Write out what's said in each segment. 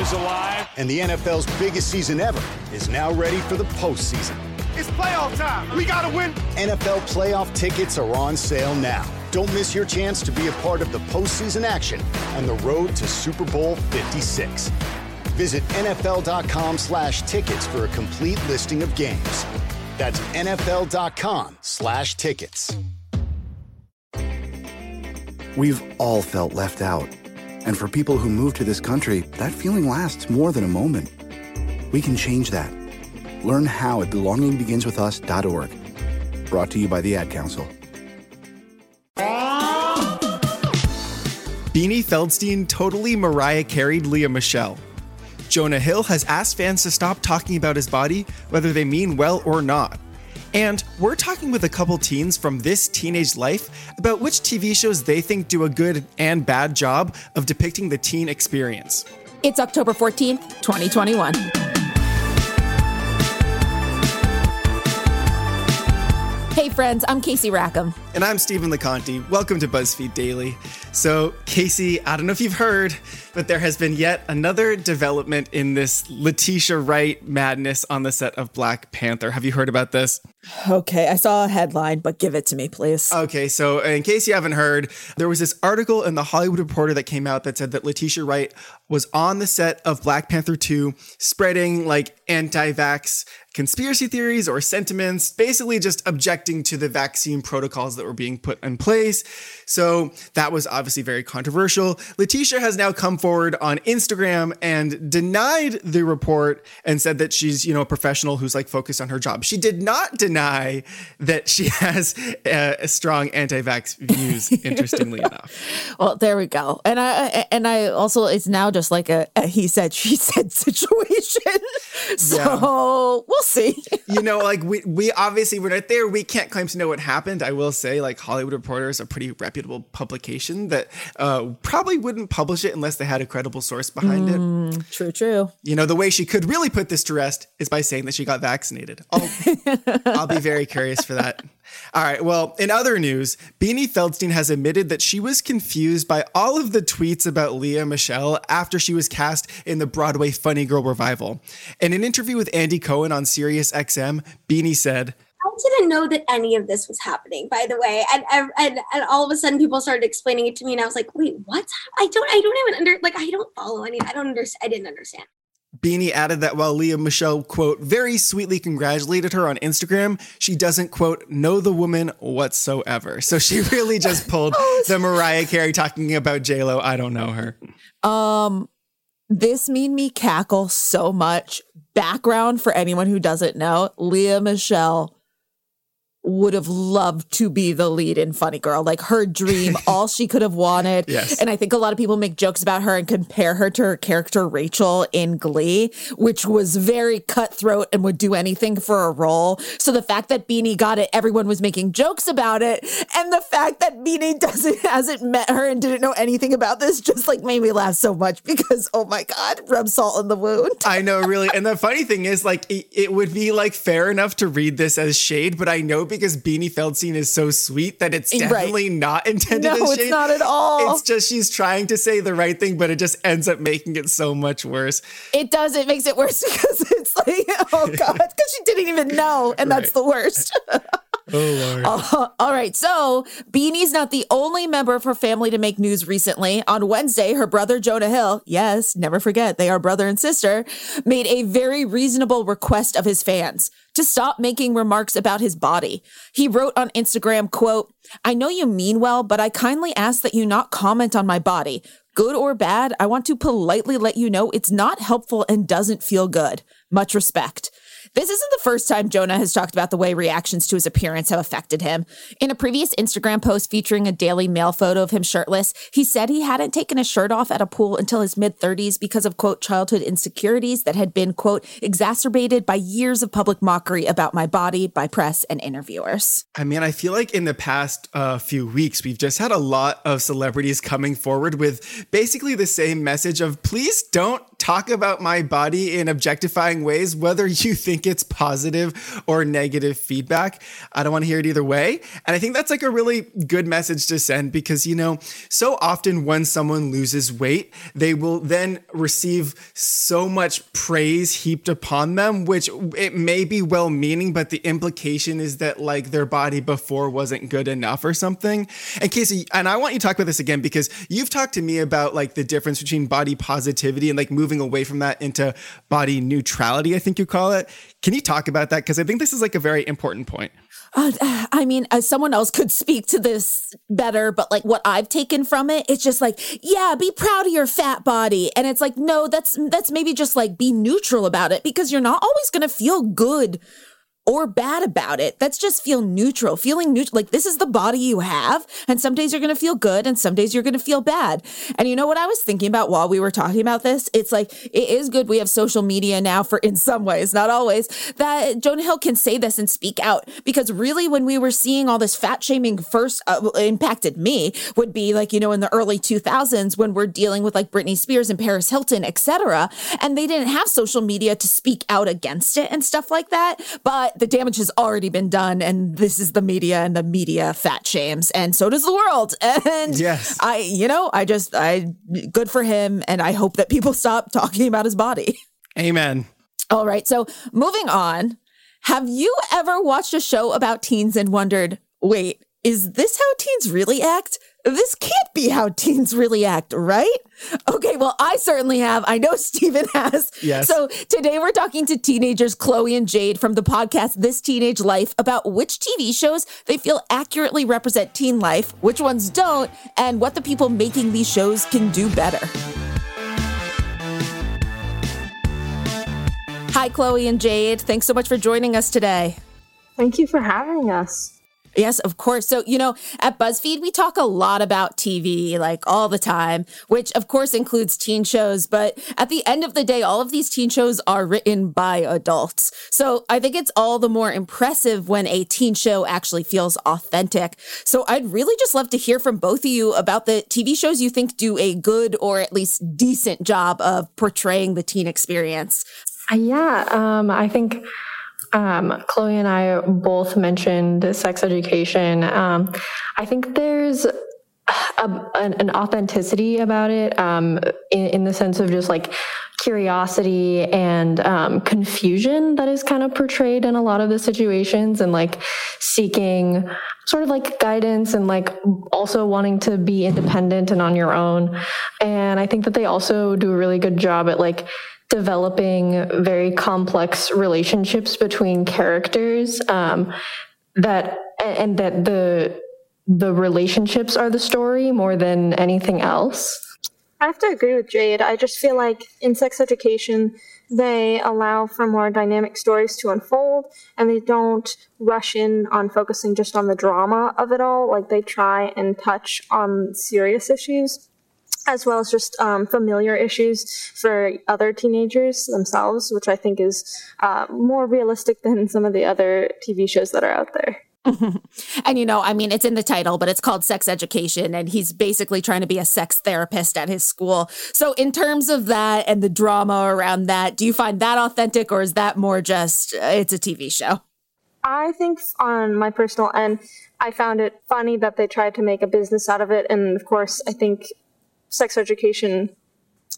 Is alive. And the NFL's biggest season ever is now ready for the postseason. It's playoff time. We got to win. NFL playoff tickets are on sale now. Don't miss your chance to be a part of the postseason action and the road to Super Bowl 56. Visit NFL.com slash tickets for a complete listing of games. That's NFL.com slash tickets. We've all felt left out. And for people who move to this country, that feeling lasts more than a moment. We can change that. Learn how at belongingbeginswithus.org. Brought to you by the Ad Council. Beanie Feldstein totally Mariah Carey'd Lea Michele. Jonah Hill has asked fans to stop talking about his body, whether they mean well or not. And we're talking with a couple teens from this teenage life about which TV shows they think do a good and bad job of depicting the teen experience. It's October 14th, 2021. Hey friends, I'm Casey Rackham. And I'm Stephen LaConte. Welcome to BuzzFeed Daily. So, Casey, I don't know if you've heard, but there has been yet another development in this Letitia Wright madness on the set of Black Panther. Have you heard about this? Okay, I saw a headline, but give it to me, please. Okay, so in case you haven't heard, there was this article in the Hollywood Reporter that came out that said that Letitia Wright was on the set of Black Panther 2 spreading like anti vax conspiracy theories or sentiments, basically just objecting to the vaccine protocols that were being put in place. So that was obviously very controversial. Letitia has now come forward on Instagram and denied the report and said that she's, you know, a professional who's like focused on her job. She did not deny that she has a, a strong anti-vax views, interestingly enough. Well, there we go. And I and I also it's now just like a, a he said she said situation. so yeah. we'll see. you know, like we we obviously we're not there. We can't claim to know what happened. I will say, like Hollywood Reporter is a pretty reputable publication that uh, probably wouldn't publish it unless they had a credible source behind mm, it. True, true. You know, the way she could really put this to rest is by saying that she got vaccinated. I'll, I'll be very curious for that. All right. Well, in other news, Beanie Feldstein has admitted that she was confused by all of the tweets about Lea Michele after she was cast in the Broadway Funny Girl revival. In an interview with Andy Cohen on Sirius XM, Beanie said, I didn't know that any of this was happening, by the way. And, and and all of a sudden, people started explaining it to me, and I was like, "Wait, what? I don't, I don't even under, like, I don't follow any. I don't understand. I didn't understand." Beanie added that while Lea Michele, quote, very sweetly congratulated her on Instagram, she doesn't, quote, know the woman whatsoever. So she really just pulled oh, the Mariah Carey talking about JLo. I don't know her. Um, this made me cackle so much. Background for anyone who doesn't know, Lea Michele would have loved to be the lead in Funny Girl. Like her dream, all she could have wanted. Yes. And I think a lot of people make jokes about her and compare her to her character Rachel in Glee, which was very cutthroat and would do anything for a role. So the fact that Beanie got it, everyone was making jokes about it. And the fact that Beanie doesn't hasn't met her and didn't know anything about this just like made me laugh so much because oh my God, rub salt in the wound. I know, really. And the funny thing is, like, it, it would be like fair enough to read this as shade, but I know because Beanie Feldstein is so sweet that it's definitely right. not intended no, it's not at all. It's just she's trying to say the right thing, but it just ends up making it so much worse. It does. It makes it worse because it's like, oh God, because she didn't even know. And right. that's the worst. Oh, uh, all right. So, Beanie's not the only member of her family to make news recently. On Wednesday, her brother Jonah Hill, yes, never forget, they are brother and sister, made a very reasonable request of his fans to stop making remarks about his body. He wrote on Instagram, quote, I know you mean well, but I kindly ask that you not comment on my body. Good or bad, I want to politely let you know it's not helpful and doesn't feel good. Much respect. This isn't the first time Jonah has talked about the way reactions to his appearance have affected him. In a previous Instagram post featuring a Daily Mail photo of him shirtless, he said he hadn't taken his shirt off at a pool until his mid 30s because of, quote, childhood insecurities that had been, quote, exacerbated by years of public mockery about my body by press and interviewers. I mean, I feel like in the past uh, few weeks, we've just had a lot of celebrities coming forward with basically the same message of please don't talk about my body in objectifying ways, whether you think it's positive or negative feedback. I don't want to hear it either way. And I think that's like a really good message to send because, you know, so often when someone loses weight, they will then receive so much praise heaped upon them, which it may be well meaning, but the implication is that like their body before wasn't good enough or something. And Casey, and I want you to talk about this again because you've talked to me about like the difference between body positivity and like moving away from that into body neutrality, I think you call it. Can you talk about that? Because I think this is like a very important point. Uh, I mean, someone else could speak to this better, but like what I've taken from it, it's just like, yeah, be proud of your fat body, and it's like, no, that's that's maybe just like be neutral about it because you're not always going to feel good or bad about it. That's just feel neutral, feeling neutral. Like this is the body you have. And some days you're going to feel good and some days you're going to feel bad. And you know what I was thinking about while we were talking about this? It's like, it is good we have social media now for, in some ways, not always, that Jonah Hill can say this and speak out. Because really, when we were seeing all this fat shaming first uh, impacted me would be like, you know, in the early 2000s when we're dealing with like Britney Spears and Paris Hilton, etc. And they didn't have social media to speak out against it and stuff like that. But the damage has already been done and this is the media and the media fat shames and so does the world. And yes. I you know i just i good for him and i hope that people stop talking about his body. Amen. All right so moving on. Have you ever watched a show about teens and wondered wait is this how teens really act this can't be how teens really act, right? Okay, well, I certainly have. I know Stephen has. Yes. So today we're talking to teenagers Chloe and Jade from the podcast This Teenage Life about which TV shows they feel accurately represent teen life, which ones don't, and what the people making these shows can do better. Hi, Chloe and Jade. Thanks so much for joining us today. Thank you for having us. Yes, of course. So, you know, at BuzzFeed, we talk a lot about TV, like all the time, which of course includes teen shows. But at the end of the day, all of these teen shows are written by adults. So I think it's all the more impressive when a teen show actually feels authentic. So I'd really just love to hear from both of you about the TV shows you think do a good or at least decent job of portraying the teen experience. Uh, yeah, um, I think um, Chloe and I both mentioned sex education. Um, I think there's a, an, an, authenticity about it um, in, in, the sense of just like curiosity and um, confusion that is kind of portrayed in a lot of the situations and like seeking sort of like guidance and like also wanting to be independent and on your own. And I think that they also do a really good job at like developing very complex relationships between characters um, that and that the the relationships are the story more than anything else. I have to agree with Jade. I just feel like in sex education, they allow for more dynamic stories to unfold and they don't rush in on focusing just on the drama of it all. Like they try and touch on serious issues as well as just um, familiar issues for other teenagers themselves, which I think is uh, more realistic than some of the other TV shows that are out there. and you know, I mean, it's in the title, but it's called sex education, and he's basically trying to be a sex therapist at his school. So, in terms of that and the drama around that, do you find that authentic, or is that more just uh, it's a TV show? I think, on my personal end, I found it funny that they tried to make a business out of it, and of course, I think sex education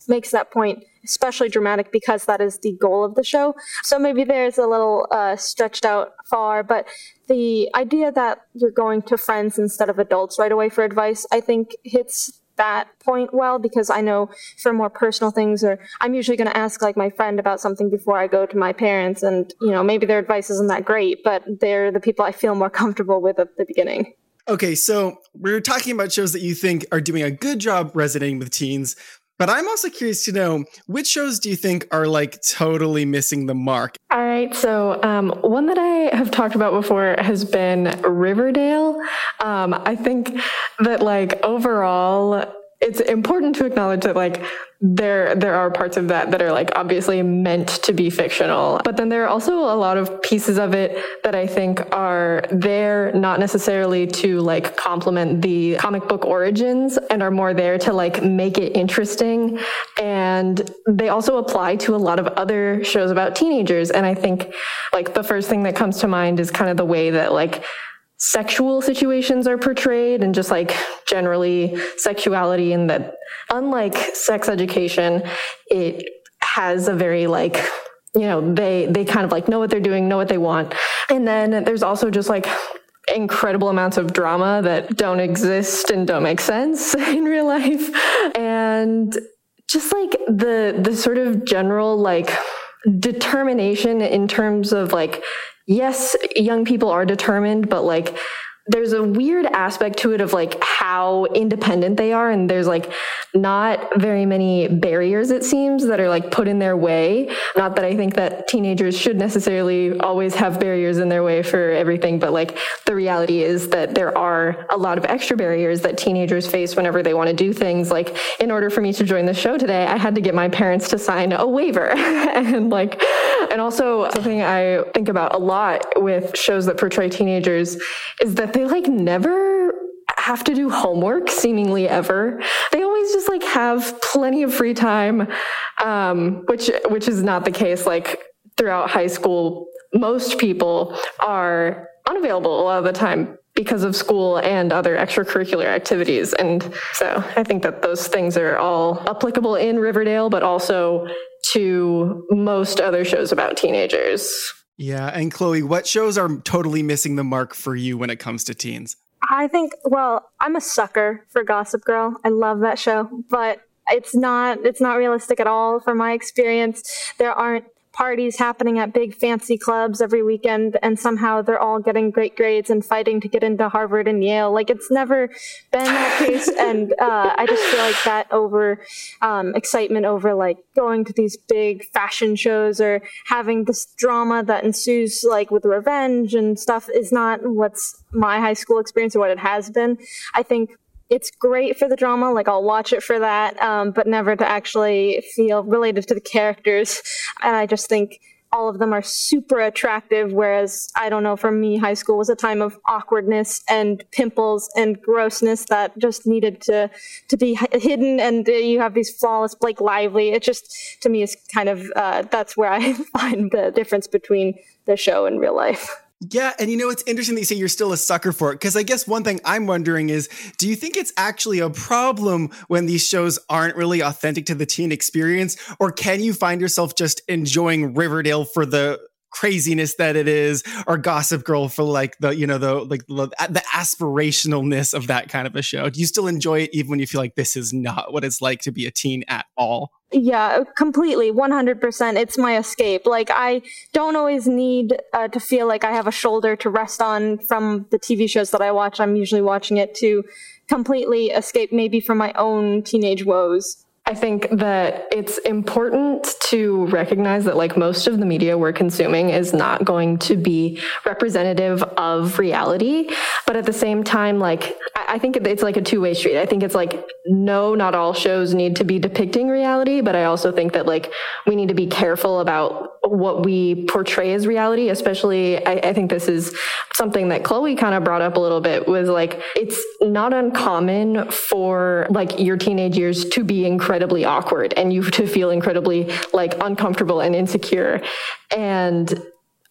makes that point especially dramatic because that is the goal of the show. So maybe there's a little uh, stretched out far, but the idea that you're going to friends instead of adults right away for advice, I think hits that point well because I know for more personal things or I'm usually going to ask like my friend about something before I go to my parents and you know maybe their advice isn't that great but they're the people I feel more comfortable with at the beginning. Okay, so we're talking about shows that you think are doing a good job resonating with teens, but I'm also curious to know which shows do you think are like totally missing the mark? All right. So, um, one that I have talked about before has been Riverdale. Um, I think that, like, overall, it's important to acknowledge that like there there are parts of that that are like obviously meant to be fictional but then there are also a lot of pieces of it that i think are there not necessarily to like complement the comic book origins and are more there to like make it interesting and they also apply to a lot of other shows about teenagers and i think like the first thing that comes to mind is kind of the way that like sexual situations are portrayed and just like generally sexuality and that unlike sex education it has a very like you know they they kind of like know what they're doing know what they want. And then there's also just like incredible amounts of drama that don't exist and don't make sense in real life. And just like the the sort of general like determination in terms of like yes, young people are determined, but like there's a weird aspect to it of like how independent they are and there's like not very many barriers it seems that are like put in their way. Not that i think that teenagers should necessarily always have barriers in their way for everything but like the reality is that there are a lot of extra barriers that teenagers face whenever they want to do things. Like in order for me to join the show today i had to get my parents to sign a waiver. And like and also something i think about a lot with shows that portray teenagers is they like never have to do homework seemingly ever. They always just like have plenty of free time, um, which which is not the case. Like throughout high school, most people are unavailable a lot of the time because of school and other extracurricular activities. And so I think that those things are all applicable in Riverdale, but also to most other shows about teenagers. Yeah. And Chloe, what shows are totally missing the mark for you when it comes to teens? I think, well, I'm a sucker for Gossip Girl. I love that show, but it's not it's not realistic at all from my experience. There aren't parties happening at big fancy clubs every weekend and somehow they're all getting great grades and fighting to get into Harvard and Yale. Like it's never been that case. and uh, I just feel like that over um, excitement over like going to these big fashion shows or having this drama that ensues like with revenge and stuff is not what's my high school experience or what it has been. I think it's great for the drama. Like I'll watch it for that, um, but never to actually feel related to the characters. And I just think all of them are super attractive. Whereas I don't know, for me, high school was a time of awkwardness and pimples and grossness that just needed to to be hidden. And uh, you have these flawless Blake Lively. It just to me is kind of uh, that's where I find the difference between the show and real life. Yeah, and you know it's interesting that you say you're still a sucker for it because I guess one thing I'm wondering is, do you think it's actually a problem when these shows aren't really authentic to the teen experience, or can you find yourself just enjoying Riverdale for the craziness that it is, or Gossip Girl for like the you know the like the, the aspirationalness of that kind of a show? Do you still enjoy it even when you feel like this is not what it's like to be a teen at all? Yeah, completely, 100%. It's my escape. Like, I don't always need uh, to feel like I have a shoulder to rest on from the TV shows that I watch. I'm usually watching it to completely escape maybe from my own teenage woes. I think that it's important to recognize that like most of the media we're consuming is not going to be representative of reality. But at the same time, like I think it's like a two-way street. I think it's like, no, not all shows need to be depicting reality, but I also think that like we need to be careful about what we portray as reality, especially I, I think this is something that Chloe kind of brought up a little bit was like, it's not uncommon for like your teenage years to be incredibly awkward and you to feel incredibly like uncomfortable and insecure. And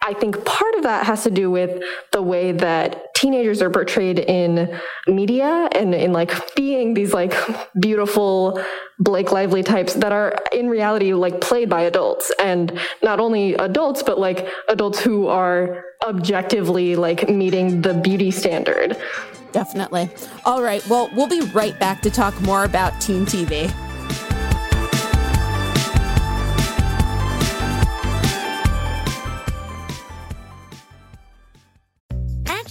I think part of that has to do with the way that teenagers are portrayed in media and in like being these like beautiful Blake Lively types that are in reality like played by adults and not only adults but like adults who are objectively like meeting the beauty standard. Definitely. All right. Well, we'll be right back to talk more about teen TV.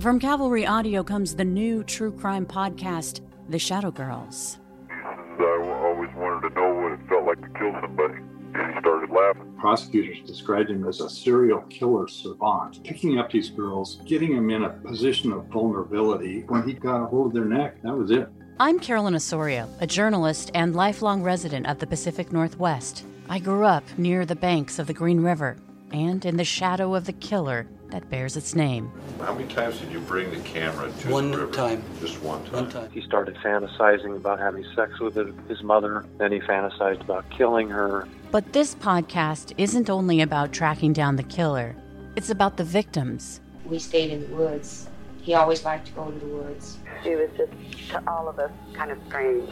From Cavalry Audio comes the new true crime podcast, The Shadow Girls. I always wanted to know what it felt like to kill somebody. And he started laughing. Prosecutors described him as a serial killer savant, picking up these girls, getting them in a position of vulnerability. When he got a hold of their neck, that was it. I'm Carolyn Osorio, a journalist and lifelong resident of the Pacific Northwest. I grew up near the banks of the Green River and in the shadow of the killer that bears its name. How many times did you bring the camera to one the river? time? Just one time. One time. He started fantasizing about having sex with his mother. Then he fantasized about killing her. But this podcast isn't only about tracking down the killer, it's about the victims. We stayed in the woods. He always liked to go to the woods. She was just, to all of us, kind of strange.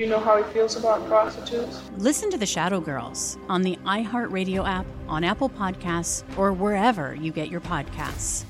You know how he feels about prostitutes? Listen to The Shadow Girls on the iHeartRadio app, on Apple Podcasts, or wherever you get your podcasts.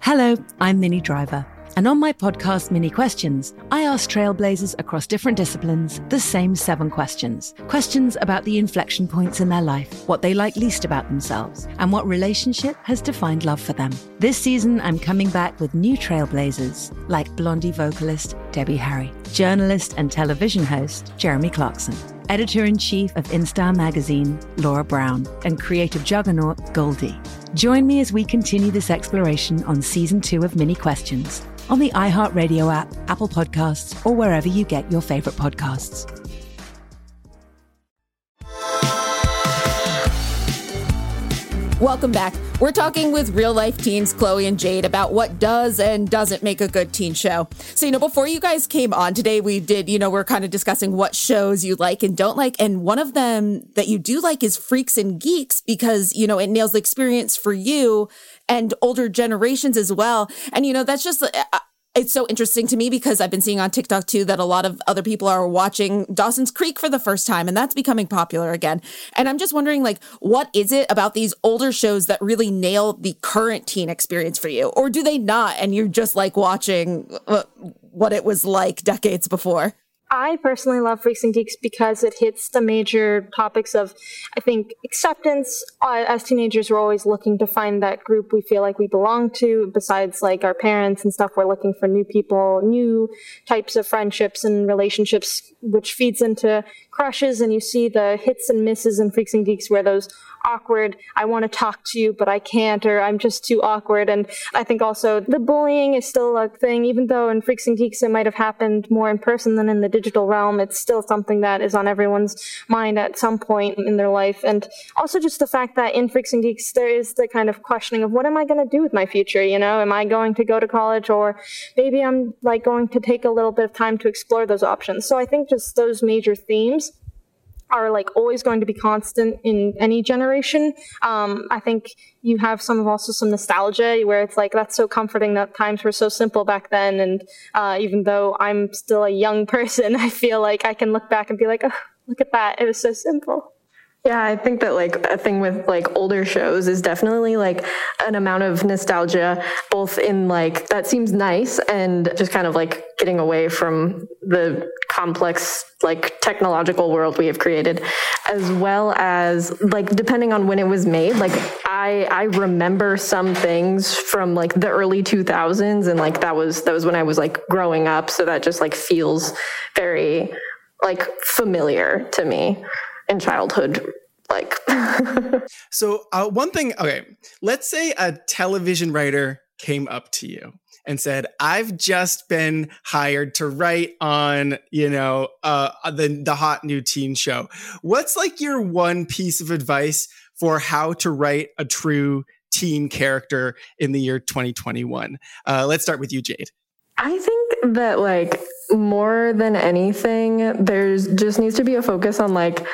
Hello, I'm Minnie Driver. And on my podcast, Minnie Questions, I ask trailblazers across different disciplines the same seven questions. Questions about the inflection points in their life, what they like least about themselves, and what relationship has defined love for them. This season, I'm coming back with new trailblazers like Blondie vocalist Debbie Harry, journalist and television host Jeremy Clarkson, editor in chief of InStyle magazine Laura Brown, and creative juggernaut Goldie. Join me as we continue this exploration on season two of Minnie Questions on the iHeartRadio app, Apple Podcasts, or wherever you get your favorite podcasts. Welcome back. We're talking with real life teens Chloe and Jade about what does and doesn't make a good teen show. So, you know, before you guys came on today, we did, you know, we're kind of discussing what shows you like and don't like. And one of them that you do like is Freaks and Geeks because, you know, it nails the experience for you and older generations as well. And, you know, that's just, uh, it's so interesting to me because I've been seeing on TikTok too that a lot of other people are watching Dawson's Creek for the first time and that's becoming popular again. And I'm just wondering like what is it about these older shows that really nail the current teen experience for you or do they not and you're just like watching uh, what it was like decades before? I personally love Freaks and Geeks because it hits the major topics of, I think, acceptance. Uh, as teenagers, we're always looking to find that group we feel like we belong to. Besides, like our parents and stuff, we're looking for new people, new types of friendships and relationships, which feeds into crushes. And you see the hits and misses in Freaks and Geeks where those awkward, I want to talk to you, but I can't, or I'm just too awkward. And I think also the bullying is still a thing, even though in Freaks and Geeks it might have happened more in person than in the digital realm. It's still something that is on everyone's mind at some point in their life. And also just the fact that in Freaks and Geeks there is the kind of questioning of what am I going to do with my future? You know, am I going to go to college or maybe I'm like going to take a little bit of time to explore those options. So I think just those major themes are like always going to be constant in any generation. Um, I think you have some of also some nostalgia where it's like that's so comforting that times were so simple back then. And uh, even though I'm still a young person, I feel like I can look back and be like, oh, look at that, it was so simple. Yeah, I think that like a thing with like older shows is definitely like an amount of nostalgia, both in like that seems nice and just kind of like getting away from the complex like technological world we have created, as well as like depending on when it was made. Like I I remember some things from like the early 2000s, and like that was that was when I was like growing up, so that just like feels very like familiar to me in childhood like so uh, one thing okay let's say a television writer came up to you and said, "I've just been hired to write on, you know, uh, the the hot new teen show," what's like your one piece of advice for how to write a true teen character in the year 2021? Uh, let's start with you, Jade. I think that like more than anything, there's just needs to be a focus on like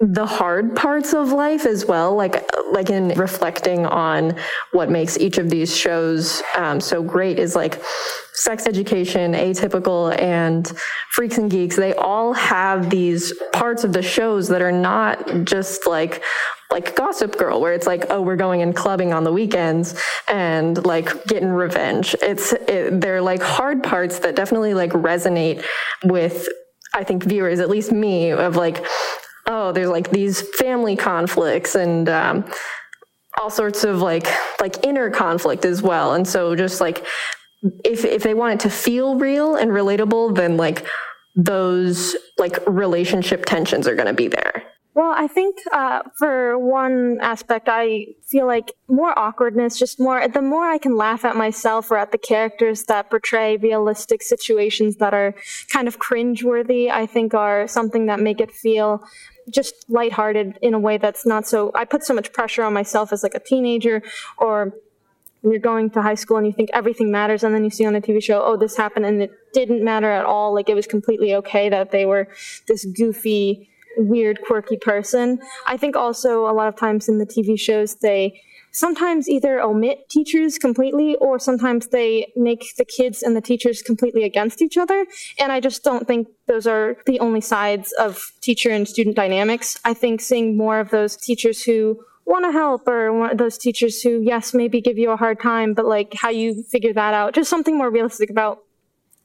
the hard parts of life as well like like in reflecting on what makes each of these shows um, so great is like sex education atypical and freaks and geeks. They all have these parts of the shows that are not just like like gossip girl where it's like oh we're going and clubbing on the weekends and like getting revenge. It's it, they're like hard parts that definitely like resonate with I think viewers, at least me, of like, oh, there's like these family conflicts and um, all sorts of like like inner conflict as well. And so just like if if they want it to feel real and relatable, then like those like relationship tensions are going to be there. Well, I think uh, for one aspect, I feel like more awkwardness, just more, the more I can laugh at myself or at the characters that portray realistic situations that are kind of cringeworthy, I think are something that make it feel just lighthearted in a way that's not so, I put so much pressure on myself as like a teenager or you're going to high school and you think everything matters and then you see on a TV show, oh, this happened and it didn't matter at all. Like it was completely okay that they were this goofy, weird, quirky person. I think also a lot of times in the TV shows, they sometimes either omit teachers completely or sometimes they make the kids and the teachers completely against each other. And I just don't think those are the only sides of teacher and student dynamics. I think seeing more of those teachers who want to help or those teachers who, yes, maybe give you a hard time, but like how you figure that out, just something more realistic about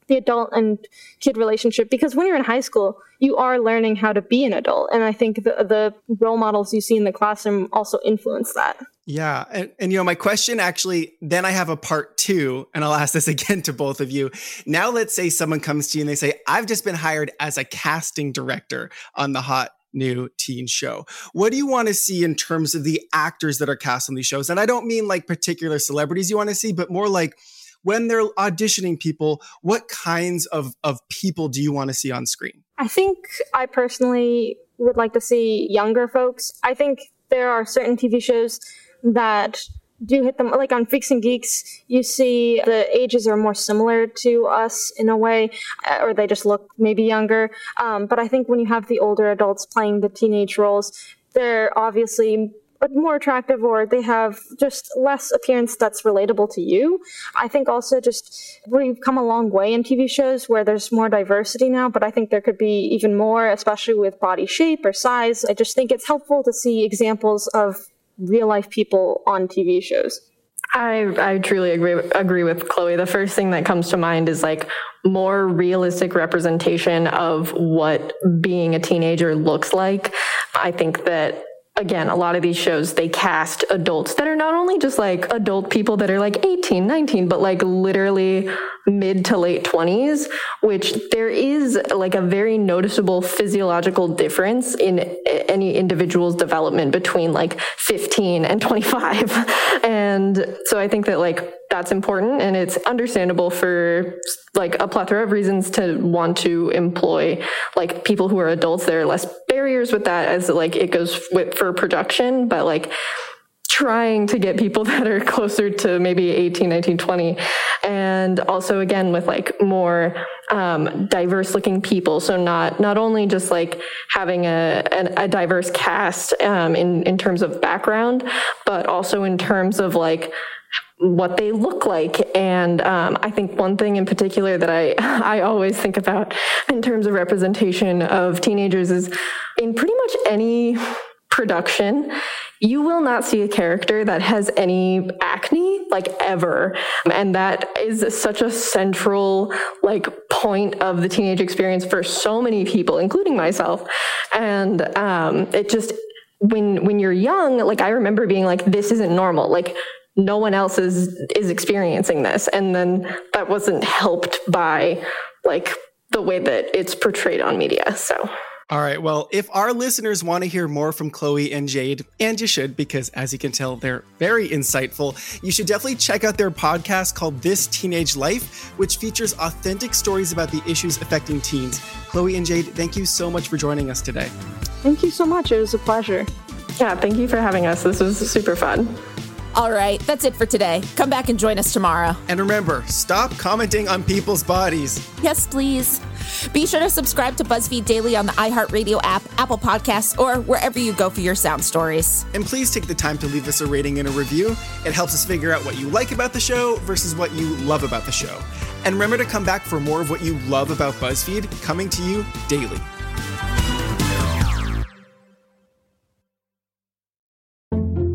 the adult and kid relationship because when you're in high school you are learning how to be an adult and i think the, the role models you see in the classroom also influence that yeah and, and you know my question actually then i have a part two and i'll ask this again to both of you now let's say someone comes to you and they say i've just been hired as a casting director on the hot new teen show. What do you want to see in terms of the actors that are cast on these shows? And I don't mean like particular celebrities you want to see, but more like when they're auditioning people, what kinds of, of people do you want to see on screen? I think I personally would like to see younger folks. I think there are certain TV shows that do hit them like on Freaks and Geeks. You see the ages are more similar to us in a way, or they just look maybe younger. Um, but I think when you have the older adults playing the teenage roles, they're obviously more attractive or they have just less appearance that's relatable to you. I think also just we've come a long way in TV shows where there's more diversity now, but I think there could be even more, especially with body shape or size. I just think it's helpful to see examples of real life people on TV shows. I, I truly agree agree with Chloe. The first thing that comes to mind is like more realistic representation of what being a teenager looks like. I think that again, a lot of these shows, they cast adults that are not only just like adult people that are like 18, 19, but like literally mid to late 20s, which there is like a very noticeable physiological difference in any individual's development between like 15 and 25. and so I think that like that's important and it's understandable for like a plethora of reasons to want to employ like people who are adults. There are less barriers with that as like it goes with for production but like trying to get people that are closer to maybe 18 19 20 and also again with like more um, diverse looking people so not not only just like having a, a, a diverse cast um, in in terms of background but also in terms of like what they look like. And um, I think one thing in particular that I, I always think about in terms of representation of teenagers is in pretty much any production, you will not see a character that has any acne like ever. And that is such a central like point of the teenage experience for so many people, including myself. And um, it just, when when you're young, like I remember being like, this isn't normal. Like no one else is is experiencing this and then that wasn't helped by like the way that it's portrayed on media so All right. Well, if our listeners want to hear more from Chloe and Jade, and you should, because as you can tell, they're very insightful, you should definitely check out their podcast called This Teenage Life, which features authentic stories about the issues affecting teens. Chloe and Jade, thank you so much for joining us today. Thank you so much. It was a pleasure. Yeah, thank you for having us. This was super fun. All right, that's it for today. Come back and join us tomorrow. And remember, stop commenting on people's bodies. Yes, please. Be sure to subscribe to BuzzFeed Daily on the iHeartRadio app, Apple Podcasts, or wherever you go for your sound stories. And please take the time to leave us a rating and a review. It helps us figure out what you like about the show versus what you love about the show. And remember to come back for more of what you love about BuzzFeed coming to you daily.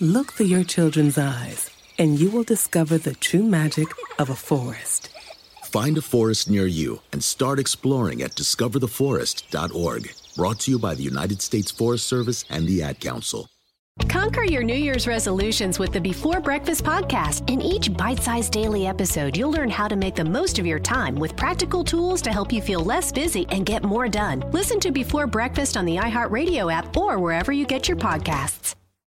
Look through your children's eyes, and you will discover the true magic of a forest. Find a forest near you and start exploring at discovertheforest.org. Brought to you by the United States Forest Service and the Ad Council. Conquer your New Year's resolutions with the Before Breakfast podcast. In each bite sized daily episode, you'll learn how to make the most of your time with practical tools to help you feel less busy and get more done. Listen to Before Breakfast on the iHeartRadio app or wherever you get your podcasts.